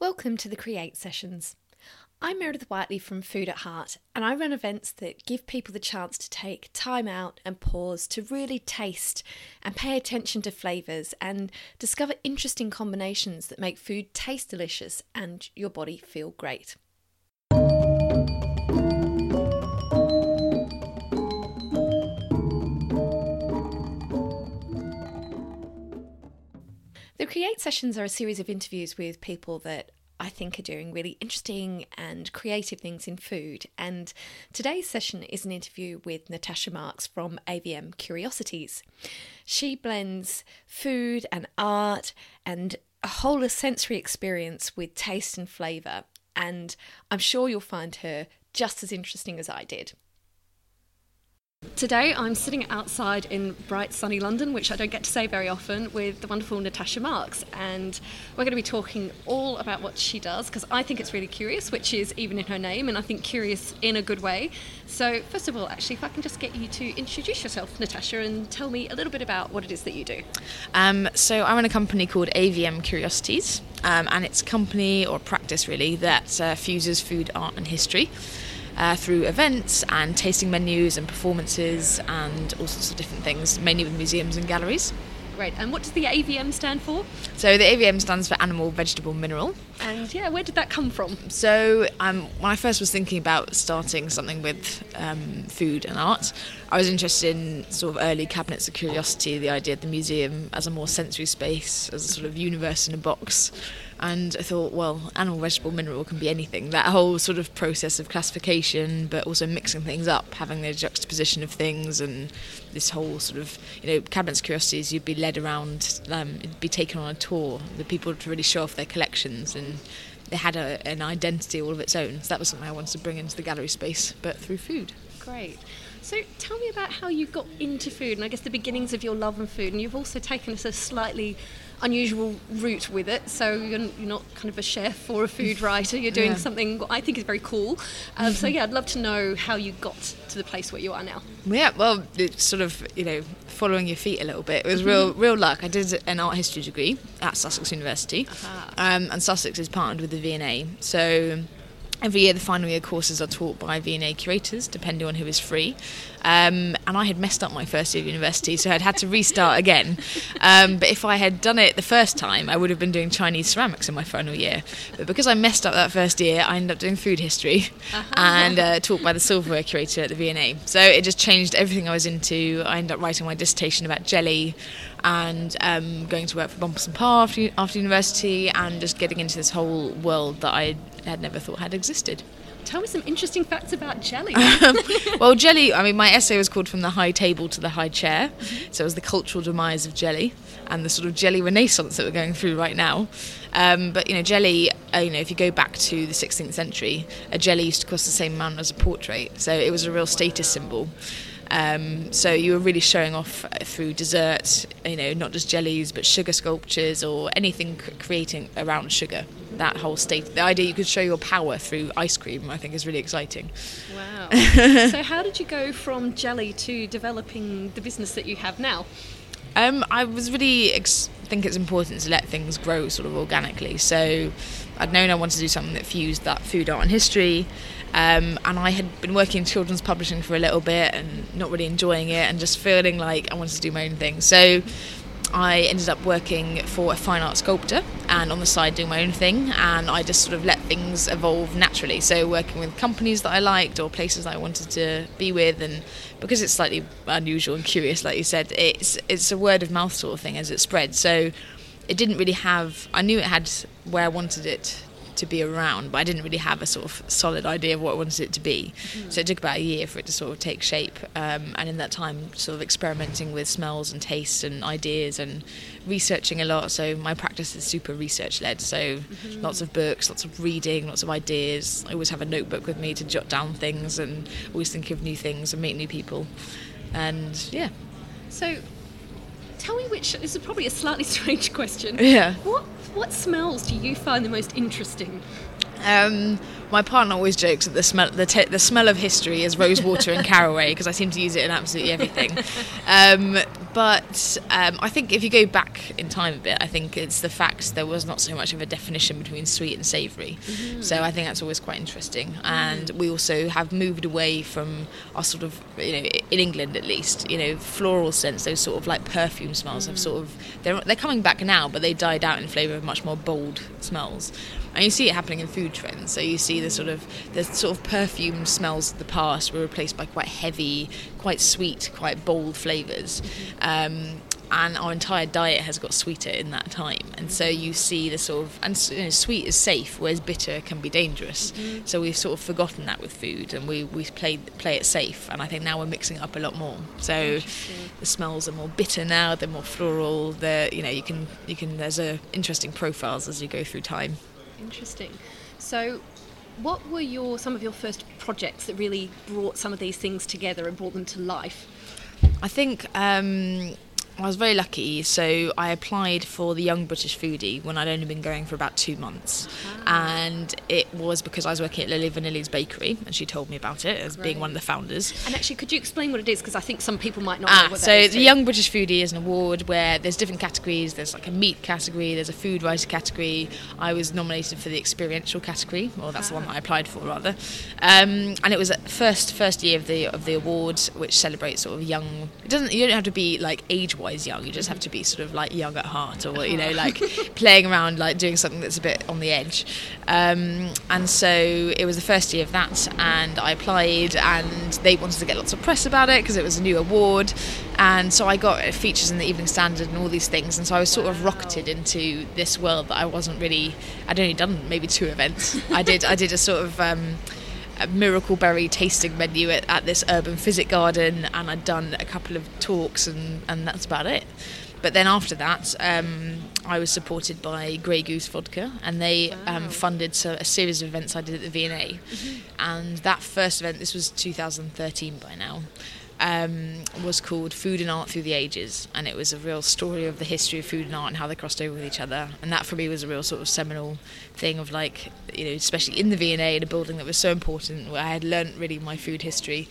Welcome to the Create Sessions. I'm Meredith Whiteley from Food at Heart, and I run events that give people the chance to take time out and pause to really taste and pay attention to flavours and discover interesting combinations that make food taste delicious and your body feel great. Create Sessions are a series of interviews with people that I think are doing really interesting and creative things in food. And today's session is an interview with Natasha Marks from AVM Curiosities. She blends food and art and a whole sensory experience with taste and flavour. And I'm sure you'll find her just as interesting as I did. Today I'm sitting outside in bright sunny London, which I don't get to say very often, with the wonderful Natasha Marks. And we're going to be talking all about what she does because I think it's really curious, which is even in her name, and I think curious in a good way. So, first of all, actually, if I can just get you to introduce yourself, Natasha, and tell me a little bit about what it is that you do. Um, so, I run a company called AVM Curiosities, um, and it's a company or practice really that uh, fuses food, art, and history uh, through events and tasting menus and performances and all sorts of different things, mainly with museums and galleries. Great. And what does the AVM stand for? So the AVM stands for Animal, Vegetable, Mineral. And yeah, where did that come from? So um, when I first was thinking about starting something with um, food and art, I was interested in sort of early cabinets of curiosity, the idea of the museum as a more sensory space, as a sort of universe in a box. And I thought, well, animal, vegetable, mineral can be anything. That whole sort of process of classification, but also mixing things up, having the juxtaposition of things, and this whole sort of, you know, cabinets curiosities, you'd be led around, um, be taken on a tour, the people to really show off their collections, and they had a, an identity all of its own. So that was something I wanted to bring into the gallery space, but through food. Great. So tell me about how you got into food and I guess the beginnings of your love of food. And you've also taken us a slightly unusual route with it. So you're, you're not kind of a chef or a food writer. You're doing yeah. something I think is very cool. Um, so yeah, I'd love to know how you got to the place where you are now. Yeah, well, it's sort of you know following your feet a little bit. It was real real luck. I did an art history degree at Sussex University, uh-huh. um, and Sussex is partnered with the V&A. So Every year, the final year courses are taught by V&A curators, depending on who is free. Um, and I had messed up my first year of university, so I'd had to restart again. Um, but if I had done it the first time, I would have been doing Chinese ceramics in my final year. But because I messed up that first year, I ended up doing food history uh-huh. and uh, taught by the silverware curator at the V&A. So it just changed everything I was into. I ended up writing my dissertation about jelly and um, going to work for Bompas and Parr after, after university and just getting into this whole world that I had never thought had existed. Tell me some interesting facts about jelly. well, jelly, I mean, my essay was called From the High Table to the High Chair. Mm-hmm. So it was the cultural demise of jelly and the sort of jelly renaissance that we're going through right now. Um, but, you know, jelly, uh, you know, if you go back to the 16th century, a jelly used to cost the same amount as a portrait. So it was a real status symbol. Um, so you were really showing off through desserts, you know, not just jellies, but sugar sculptures or anything creating around sugar. That whole state, the idea you could show your power through ice cream, I think is really exciting. Wow. so, how did you go from jelly to developing the business that you have now? Um, I was really ex- think it's important to let things grow sort of organically. So, I'd known I wanted to do something that fused that food, art, and history um, and I had been working in children's publishing for a little bit and not really enjoying it and just feeling like I wanted to do my own thing. So I ended up working for a fine art sculptor and on the side doing my own thing and I just sort of let things evolve naturally. So working with companies that I liked or places that I wanted to be with and because it's slightly unusual and curious like you said, it's it's a word of mouth sort of thing as it spread. So it didn't really have I knew it had where I wanted it to be around, but I didn't really have a sort of solid idea of what I wanted it to be. Mm-hmm. So it took about a year for it to sort of take shape. Um, and in that time, sort of experimenting with smells and tastes and ideas and researching a lot. So my practice is super research led. So mm-hmm. lots of books, lots of reading, lots of ideas. I always have a notebook with me to jot down things and always think of new things and meet new people. And yeah. So tell me which this is probably a slightly strange question. Yeah. What what smells do you find the most interesting? Um, my partner always jokes that the smell the, te- the smell of history is rosewater and caraway because I seem to use it in absolutely everything. Um, but um, I think if you go back in time a bit, I think it's the fact there was not so much of a definition between sweet and savoury. Mm-hmm. So I think that's always quite interesting. And we also have moved away from our sort of, you know, in England at least, you know, floral scents, those sort of like perfume smells mm-hmm. have sort of, they're, they're coming back now, but they died out in flavour of much more bold smells and you see it happening in food trends. So you see the sort of the sort of perfume smells of the past were replaced by quite heavy, quite sweet, quite bold flavors. Um, and our entire diet has got sweeter in that time. And so you see the sort of and you know, sweet is safe, whereas bitter can be dangerous. Mm-hmm. So we've sort of forgotten that with food, and we we play play it safe. And I think now we're mixing it up a lot more. So the smells are more bitter now; they're more floral. They're you know you can you can there's a interesting profiles as you go through time. Interesting. So, what were your some of your first projects that really brought some of these things together and brought them to life? I think um, I was very lucky. So I applied for the Young British Foodie when I'd only been going for about two months, ah. and it was because I was working at Lily Vanilli's bakery, and she told me about it as being one of the founders. And actually, could you explain what it is? Because I think some people might not ah, know what so that is. So the Young British Foodie is an award where there's different categories. There's like a meat category, there's a food writer category. I was nominated for the experiential category, or that's ah. the one that I applied for rather. Um, and it was first first year of the of the award, which celebrates sort of young. It doesn't you don't have to be like age wise wise young. You just have to be sort of like young at heart, or you know, like playing around, like doing something that's a bit on the edge. Um, and so it was the first year of that, and I applied, and they wanted to get lots of press about it because it was a new award. And so I got features in the Evening Standard and all these things, and so I was sort of rocketed into this world that I wasn't really. I'd only done maybe two events. I did. I did a sort of. Um, miracle berry tasting menu at, at this urban physic garden, and I'd done a couple of talks, and, and that's about it. But then after that, um, I was supported by Grey Goose Vodka, and they um, wow. um, funded so, a series of events I did at the V&A. Mm-hmm. And that first event, this was 2013 by now, um, was called Food and Art Through the Ages, and it was a real story of the history of food and art and how they crossed over with each other. And that for me was a real sort of seminal thing of like, you know, especially in the V&A, in a building that was so important, where I had learnt really my food history,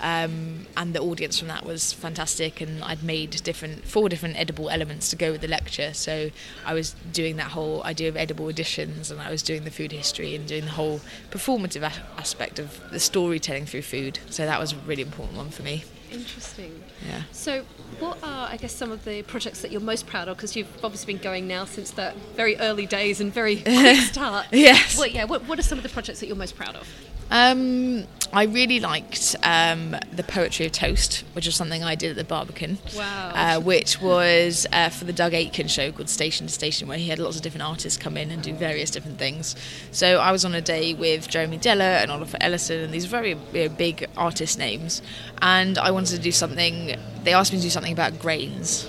um, and the audience from that was fantastic. And I'd made different four different edible elements to go with the lecture, so I was doing that whole idea of edible additions, and I was doing the food history and doing the whole performative aspect of the storytelling through food. So that was a really important one for me. Interesting. Yeah. So, what are, I guess, some of the projects that you're most proud of? Because you've obviously been going now since the very early days and very quick start. yes. Well, yeah. What, what are some of the projects that you're most proud of? Um, I really liked um, the poetry of toast, which was something I did at the Barbican. Wow. Uh, which was uh, for the Doug Aitken show called Station to Station, where he had lots of different artists come in and do various different things. So I was on a day with Jeremy Deller and Oliver Ellison and these very you know, big artist names, and I wanted to do something. They asked me to do something about grains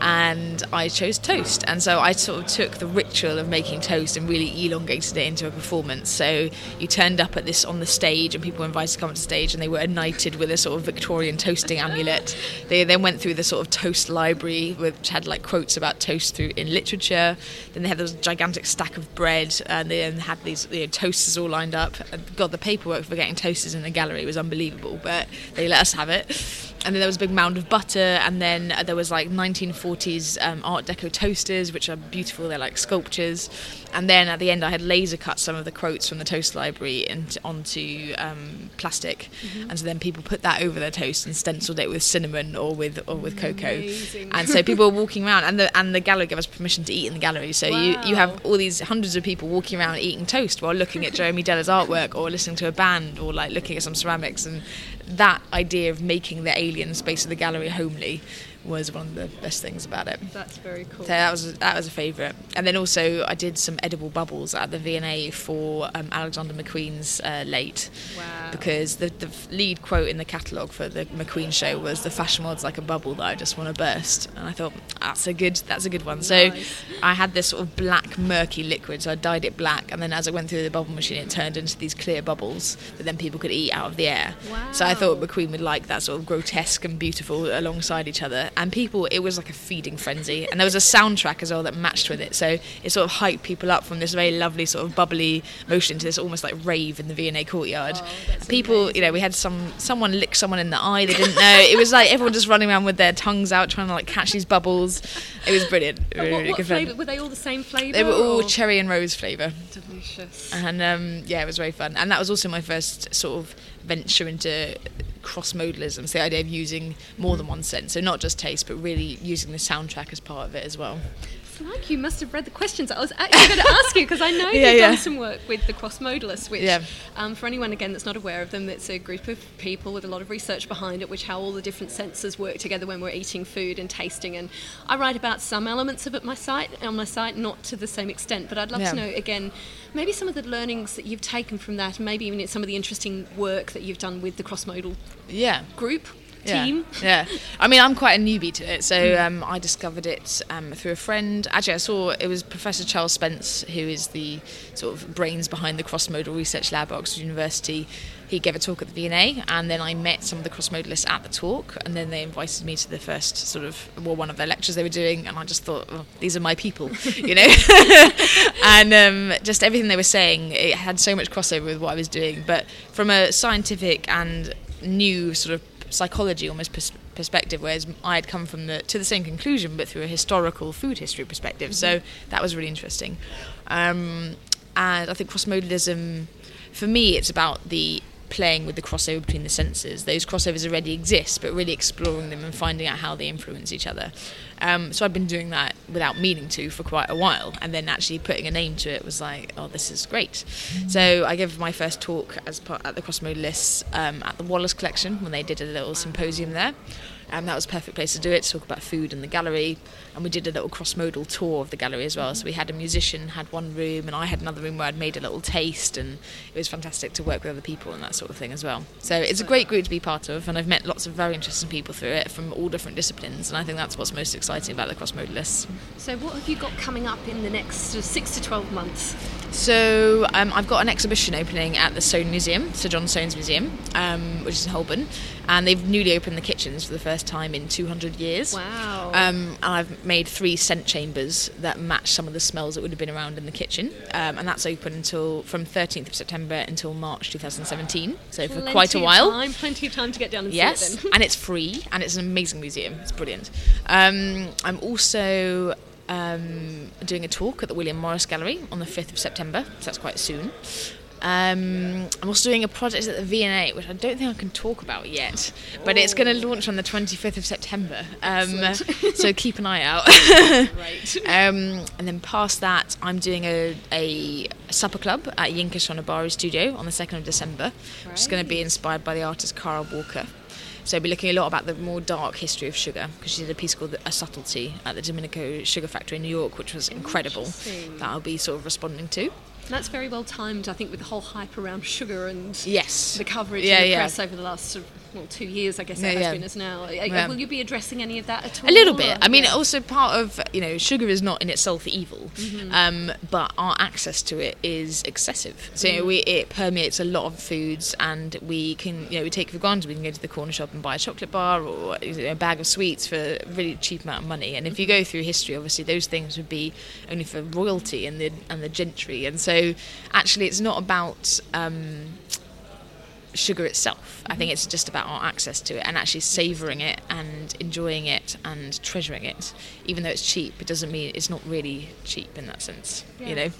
and I chose toast. And so I sort of took the ritual of making toast and really elongated it into a performance. So you turned up at this on the stage, and people were invited to come to the stage, and they were knighted with a sort of Victorian toasting amulet. They then went through the sort of toast library, which had like quotes about toast through in literature. Then they had this gigantic stack of bread, and they then had these you know, toasters all lined up. God, the paperwork for getting toasters in the gallery was unbelievable, but they let us have it and then there was a big mound of butter, and then there was like 1940s um, Art Deco toasters, which are beautiful. They're like sculptures. And then at the end, I had laser cut some of the quotes from the toast library into, onto um, plastic, mm-hmm. and so then people put that over their toast and stenciled it with cinnamon or with or with cocoa. Amazing. And so people were walking around, and the and the gallery gave us permission to eat in the gallery. So wow. you you have all these hundreds of people walking around eating toast while looking at Jeremy Deller's artwork or listening to a band or like looking at some ceramics and that idea of making the alien space of the gallery homely was one of the best things about it. That's very cool. So that was that was a favourite. And then also I did some edible bubbles at the V&A for um, Alexander McQueen's uh, late. Wow. Because the, the lead quote in the catalogue for the McQueen show was the fashion world's like a bubble that I just want to burst. And I thought that's a good that's a good one. Nice. So I had this sort of black murky liquid, so I dyed it black, and then as I went through the bubble machine, it turned into these clear bubbles that then people could eat out of the air. Wow. So I thought McQueen would like that sort of grotesque and beautiful alongside each other and people, it was like a feeding frenzy. And there was a soundtrack as well that matched with it. So it sort of hyped people up from this very lovely, sort of bubbly motion to this almost like rave in the V&A courtyard. Oh, people, amazing. you know, we had some someone lick someone in the eye they didn't know. it was like everyone just running around with their tongues out trying to like catch these bubbles. It was brilliant. Really, what, really what flavour? Were they all the same flavour? They were all or- cherry and rose flavour. delicious. And um, yeah, it was very fun. And that was also my first sort of venture into cross modalism. So the idea of using more than one sense. So not just taste, but really using the soundtrack as part of it as well. Like you must have read the questions. I was actually going to ask you because I know Yeah, you've yeah. done some work with the cross modalists, which, Yeah. um, for anyone again that's not aware of them, it's a group of people with a lot of research behind it, which how all the different senses work together when we're eating food and tasting. And I write about some elements of it my site on my site, not to the same extent, but I'd love to know again maybe some of the learnings that you've taken from that, and maybe even some of the interesting work that you've done with the cross modal Yeah. group. Yeah. Team. Yeah. I mean, I'm quite a newbie to it. So um, I discovered it um, through a friend. Actually, I saw it was Professor Charles Spence, who is the sort of brains behind the cross modal research lab at Oxford University. He gave a talk at the V&A, and then I met some of the cross modalists at the talk, and then they invited me to the first sort of, well, one of their lectures they were doing, and I just thought, oh, these are my people, you know? and um, just everything they were saying, it had so much crossover with what I was doing, but from a scientific and new sort of psychology almost pers- perspective whereas I had come from the to the same conclusion but through a historical food history perspective. So that was really interesting. Um, and I think cross modalism for me it's about the playing with the crossover between the senses. Those crossovers already exist but really exploring them and finding out how they influence each other. Um, so I've been doing that without meaning to for quite a while and then actually putting a name to it was like oh this is great. So I gave my first talk as part at the cross modalists um, at the Wallace collection when they did a little symposium there and that was a perfect place to do it to talk about food in the gallery. And we did a little cross-modal tour of the gallery as well. So we had a musician had one room and I had another room where I'd made a little taste. And it was fantastic to work with other people and that sort of thing as well. So it's a great group to be part of and I've met lots of very interesting people through it from all different disciplines. And I think that's what's most exciting about the cross-modalists. So, what have you got coming up in the next six to 12 months? So um, I've got an exhibition opening at the Soane Museum, Sir John Soane's Museum, um, which is in Holborn, and they've newly opened the kitchens for the first time in 200 years. Wow. Um, and I've made three scent chambers that match some of the smells that would have been around in the kitchen, um, and that's open until from 13th of September until March 2017. So for Plenty quite a while. Time, plenty of time to get down and Yes, see it then. and it's free, and it's an amazing museum. It's brilliant. Um, I'm also um, doing a talk at the William Morris Gallery on the 5th of September, so that's quite soon. Um, I'm also doing a project at the V&A, which I don't think I can talk about yet, but it's going to launch on the 25th of September. Um, so keep an eye out. Right. Um, and then past that, I'm doing a, a supper club at Yinka Shonibare Studio on the 2nd of December, which is going to be inspired by the artist Kara Walker. So I'll be looking a lot about the more dark history of sugar because she did a piece called A Subtlety at the Domino Sugar Factory in New York, which was incredible. That I'll be sort of responding to. That's very well timed, I think, with the whole hype around sugar and Yes. the coverage Yeah, in the yeah. press over the last sort of, well two years, I guess Yeah, it has yeah. been as now. Yeah. Will you be addressing any of that at all? A little bit. or- I mean, also part of you know, sugar is not in itself evil, Mm-hmm. um, but our access to it is excessive. So you know, we, it permeates a lot of foods, and we can you know we take for granted. We can go to the corner shop and buy a chocolate bar or you know, a bag of sweets for a really cheap amount of money. And if you go through history, obviously those things would be only for royalty and the and the gentry. And so actually, it's not about. Um, sugar itself. I think it's just about our access to it and actually savouring it and enjoying it and treasuring it. Even though it's cheap, it doesn't mean it's not really cheap in that sense. Yeah. You know.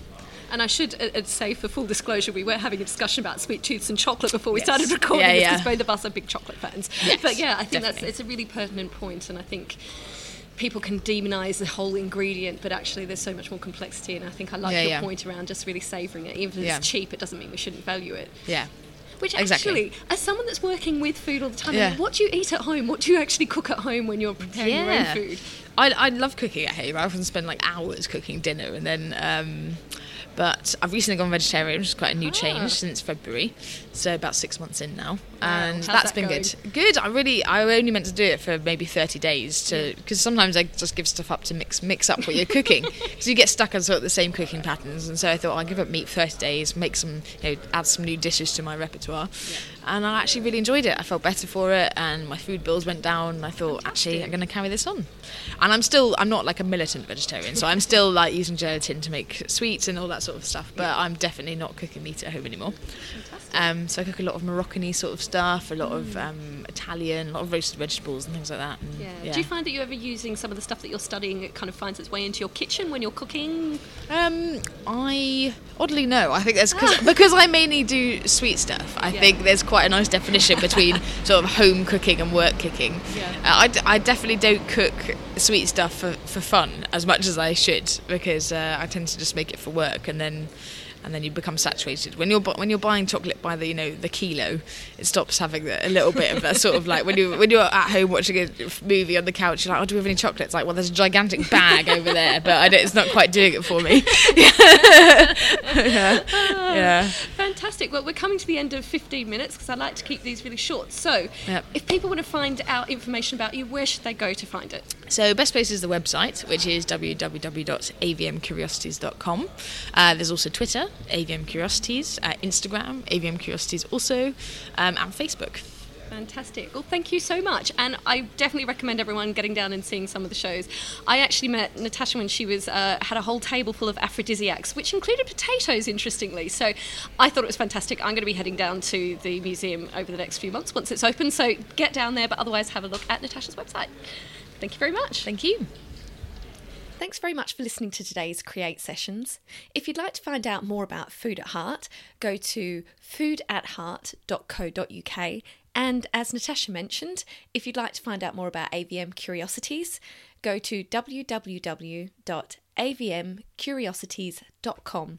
And I should uh, uh, say, for full disclosure, we were having a discussion about sweet tooths and chocolate before we Yes. started recording Yeah, yeah. because both of us are big chocolate fans. Yes, but yeah, I think that's it's a really pertinent point, and I think people can demonise the whole ingredient, but actually there's so much more complexity. And I think I like Yeah, your yeah. point around just really savouring it. Even if Yeah. it's cheap, it doesn't mean we shouldn't value it. Yeah. Which Exactly. actually, as someone that's working with food all the time, I mean, what do you eat at home? What do you actually cook at home when you're preparing your own food? I, I love cooking at home. I often spend like hours cooking dinner, and then, um, But I've recently gone vegetarian, which is quite a new Ah. change since February. So about six months in now, and How's that's that been going? good. Good. I really, I only meant to do it for maybe thirty days to, because sometimes I just give stuff up to mix mix up what you're cooking, because you get stuck on sort of the same cooking patterns. And so I thought I'll give up meat for thirty days, make some, you know, add some new dishes to my repertoire, and I actually really enjoyed it. I felt better for it, and my food bills went down. And I thought actually I'm going to carry this on, and I'm still, I'm not like a militant vegetarian, so I'm still like using gelatin to make sweets and all that sort of stuff, but I'm definitely not cooking meat at home anymore. Um, so I cook a lot of Moroccan sort of stuff, a lot of um, Italian, a lot of roasted vegetables and things like that. And, Yeah. Do you find that you're ever using some of the stuff that you're studying? It kind of finds its way into your kitchen when you're cooking. Um, I oddly no. I think that's cause, because I mainly do sweet stuff. I Yeah. think there's quite a nice definition between sort of home cooking and work cooking. Yeah. Uh, I, d- I definitely don't cook sweet stuff for, for fun as much as I should because uh, I tend to just make it for work and then and then you become saturated when you're bu- when you're buying chocolate by the you know the kilo it stops having a little bit of that sort of like when you when you're at home watching a movie on the couch you're like oh do we have any chocolate it's like well there's a gigantic bag over there but I don't, it's not quite doing it for me yeah. yeah. Ah, fantastic. Well, we're coming to the end of 15 minutes because I like to keep these really short. So, Yep. if people want to find out information about you, where should they go to find it? So best place is the website, which is www.avmcuriosities.com. Uh, there's also Twitter, AVM Curiosities, uh, Instagram, AVM Curiosities also, um, and Facebook. Fantastic. Well, thank you so much. And I definitely recommend everyone getting down and seeing some of the shows. I actually met Natasha when she was uh, had a whole table full of aphrodisiacs, which included potatoes, interestingly. So I thought it was fantastic. I'm going to be heading down to the museum over the next few months once it's open. So get down there, but otherwise have a look at Natasha's website. Thank you very much. Thank you. Thanks very much for listening to today's Create sessions. If you'd like to find out more about Food at Heart, go to foodatheart.co.uk. And as Natasha mentioned, if you'd like to find out more about AVM Curiosities, go to www.avmcuriosities.com.